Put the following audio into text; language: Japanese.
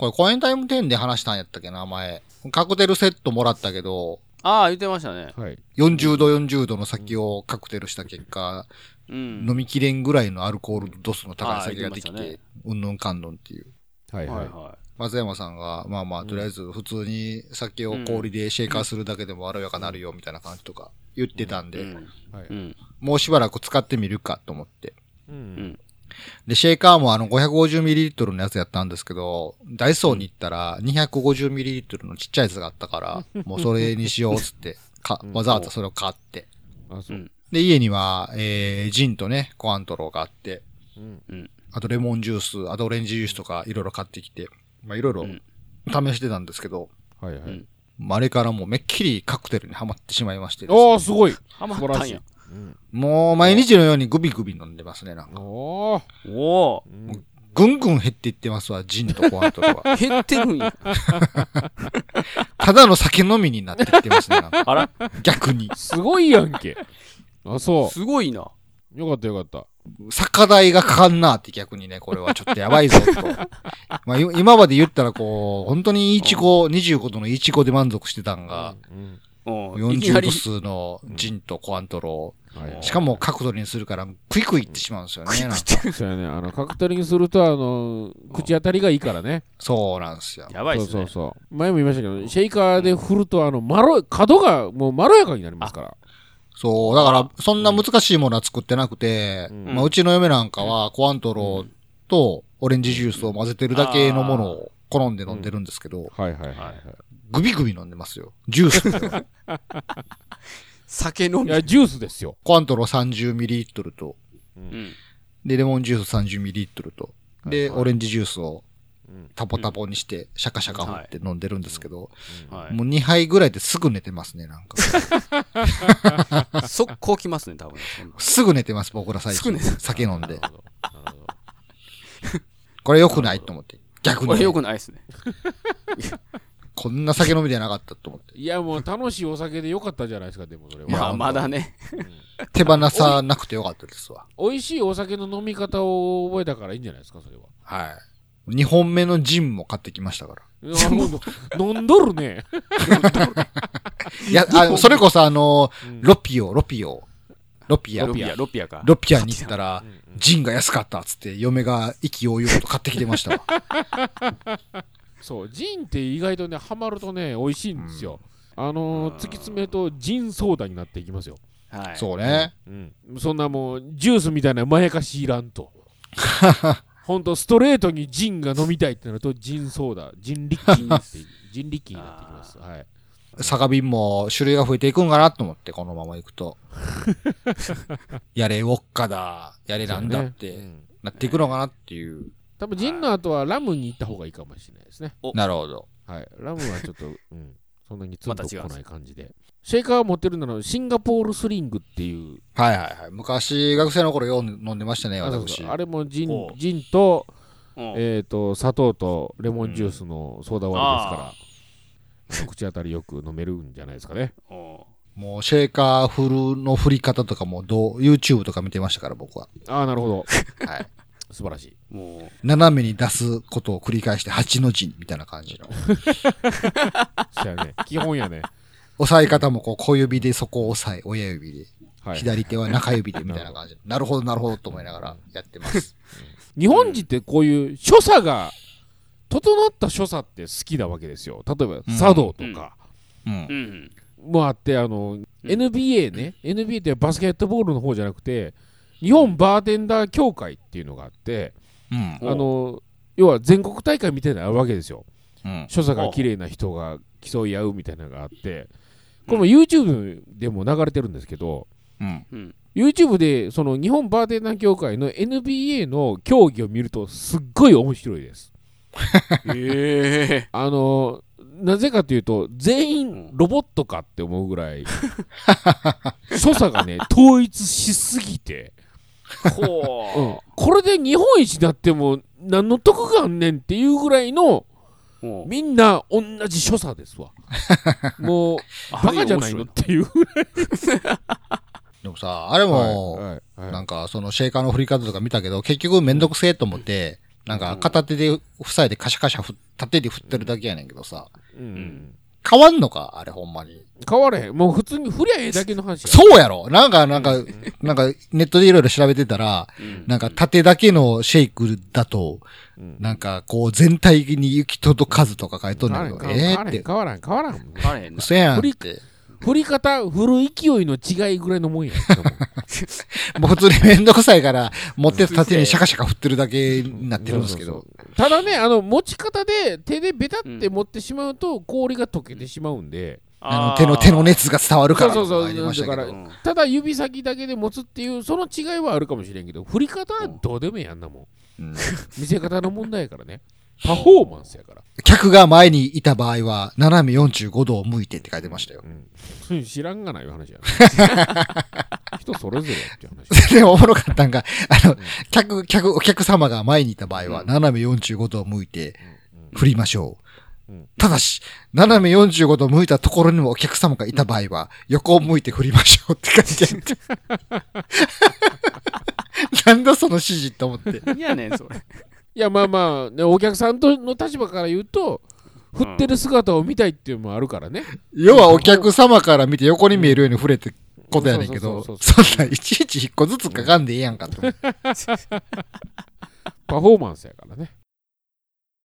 これコエンタイム10で話したんやったっけな、前。カクテルセットもらったけど、ああ、言ってましたね。はい。40度40度の酒をカクテルした結果、うん。飲みきれんぐらいのアルコール度数の高い酒ができあー言ってて、うんぬんかんぬんっていう。はいはい。はいは松山さんが、まあまあ、とりあえず普通に酒を氷でシェイカーするだけでもまろやかなるよみたいな感じとか言ってたんい。で、うん。はい。うん。もうしばらく使ってみるかと思って。う。うんん。で、シェイカーもあの 550ml のやつやったんですけど、ダイソーに行ったら 250ml のちっちゃいやつがあったから、もうそれにしようっつって、かうんわざわざそれを買って。あ、そうう。ん。で、家には、えー、ジンとね、コアントローがあって、うん。うん。あとレモンジュース、あとオレンジジュースとかいろいろ買ってきて、まあいろいろうん試してたんですけど、はいはいああれからもうめっきりカクテルにはまってしまいましてねおー、すごい。ハマったんや。。うん。もう毎日のようにグビグビ飲んでますね、なんか。おー。おぐんぐん減っていってますわ、ジンとコアントローは。減ってるんや。ただの酒飲みになってきてますね、なんかあら逆に。すごいやんけ。あ、そすごいな。う。よかったよかった。酒代がかかんなって逆にね、これはちょっとやばいぞと。まあ、い今まで言ったらこう、本当にイチゴ、25度のイチゴで満足してたんが、うん。うん。いきな40り度。数のジンとコアントロはいー。しかも角度にするから、クイクイってしまうんですよね。そうやね。あの、カクテルにすると、あの、口当たりがいいからね。そうなんですよ。そうやばいっすね。そうそう。前も言いましたけど、シェイカーで振ると、あの、まろ、角がもうまろやかになりますから。そう、だから、そんな難しいものは作ってなくて、うんまあ、うちの嫁なんかは、コアントローとオレンジジュースを混ぜてるだけのものを好んで飲んでるんですけど、はいはいはいはグビグビ飲んでますよ。ジュースで。酒飲い。いみ。や、ジュースですよ。コアントロー 30ml と、うん。で、レモンジュース 30ml と、で、はいはいオレンジジュースをうんタポタポにして、シャカシャカ振って飲んでるんですけど、はい。もう2杯ぐらいですぐ寝てますね、なんか。速攻 来ますね、多分。すぐ寝てます、僕ら最近。酒飲んでこれ良くないと思って。逆に。これ良くないですね。こんな酒飲みじゃなかったと思って。いや、もう楽しいお酒でよかったじゃないですか、でもそれは。まあ、まだね。手放さなくてよかったですわ。美味しいお酒の飲み方を覚えたからいいんじゃないですか、それは。はい。2本目のジンも買ってきましたから。飲んどるね。いや、それこそあの、うんロピオ、ロピオ、ロピア、ロピア、ロピアか。ロピアに行ったら ジンが安かったっつって、嫁が意気揚々と買ってきてましたわ。そう、ジンって意外とね、ハマるとね、美味しいんですよ。あのー、突き詰めると、ジンソーダになっていきますよ。はい。そうね。うん。そんなもう、ジュースみたいなまやかしいらんと。ほんと、ストレートにジンが飲みたいってなると、ジンソーダ、ジンリッキーになって、ジンリッキーになってきます。はい。酒瓶も種類が増えていくんかなと思って、このまま行くと。やれウォッカだ、やれなんだって、うんなっていくのかなっていう。多分ジンの後はラムに行った方がいいかもしれないですね。なるほど。はい。ラムはちょっと、うん、そんなにツンとない感じで。シェイカーを持ってるなら、シンガポールスリングっていう、はいはいはい。昔、学生の頃よう飲んでましたね、あそう私そう。あれもジンジンと、うんえっ、と、砂糖とレモンジュースのソーダ割りですから、口当たりよく飲めるんじゃないですかね。おもう、シェーカーフルの振り方とかも、どう、YouTube とか見てましたから、僕は。ああ、なるほど。はい。素晴らしい。ーも斜めに出すことを繰り返して、8の字みたいな感じの。そうやね。基本やね。押さえ方も、こう、小指でそこを押さえ、親指で。はい。左手は中指で、みたいな感じ。なるほど、なるほど、と思いながらやってます。日本人ってこういう所作が、整った所作って好きなわけですよ。例えば、茶道とかうんう、う。ん。もあって、あの、NBA ね、NBA ってバスケットボールの方じゃなくて、日本バーテンダー協会っていうのがあって、うん。おあの、要は全国大会みたいなのあるわけですよ。うん。所作が綺麗な人が競い合うみたいなのがあって、これも YouTube でも流れてるんですけど、うん。うん。YouTube でその日本バーテンダー協会の NBA の競技を見るとすっごい面白いです。ええ。あの、なぜかというと、全員ロボットかって思うぐらい、所作がね、統一しすぎて、ほうんこれで日本一になっても何の得があんねんっていうぐらいの、みんな同じ所作ですわ。もう、バカじゃないのっていう。でもさ、あれも、はいはいはいなんか、そのシェーカーの振り方とか見たけど、結局めんどくせえと思って、なんか片手で塞いでカシャカシャふ縦で振ってるだけやねんけどさ。うん。変わんのか？あれほんまに。変われへん。もう普通に振りゃええだけの話や。そうやろなんか、なんか、なんかネットでいろいろ調べてたら、うんなんか縦だけのシェイクだと、うんなんかこう全体に行き届かずとか書いとんだけど、変えわらへんえって。変わらへん、変わらへん。変われへんな嘘やんっ振りて。振り方、振る勢いの違いぐらいのもんや。もう普通にめんどくさいから、持ってた縦にシャカシャカ振ってるだけになってるんですけど。ただね、あの、持ち方で手でベタって持ってしまうと氷が溶けてしまうんで、あの手の、手の熱が伝わるからそうそうそう。だからただ指先だけで持つっていう、その違いはあるかもしれんけど、振り方はどうでもええやんなもん。うん 見せ方の問題やからね。パフォーマンスやから。客が前にいた場合は、斜め45度を向いてって書いてましたよ。うん、知らんがない話やな。人それぞれやって話。でもおもろかったんが、あの、客、客、お客様が前にいた場合は、うん斜め45度を向いてうん振りましょう。うんただし、斜め45度向いたところにもお客様がいた場合は、横を向いて振りましょうって書いてあって。なんだその指示って思って。いやねん、それ。いや、まあまあ、ね、お客さんとの立場から言うと、振ってる姿を見たいっていうのもあるからね。要はお客様から見て横に見えるように触れてことやねんけど、そんないちいち一個ずつかかんでええやんかと思って。パフォーマンスやからね。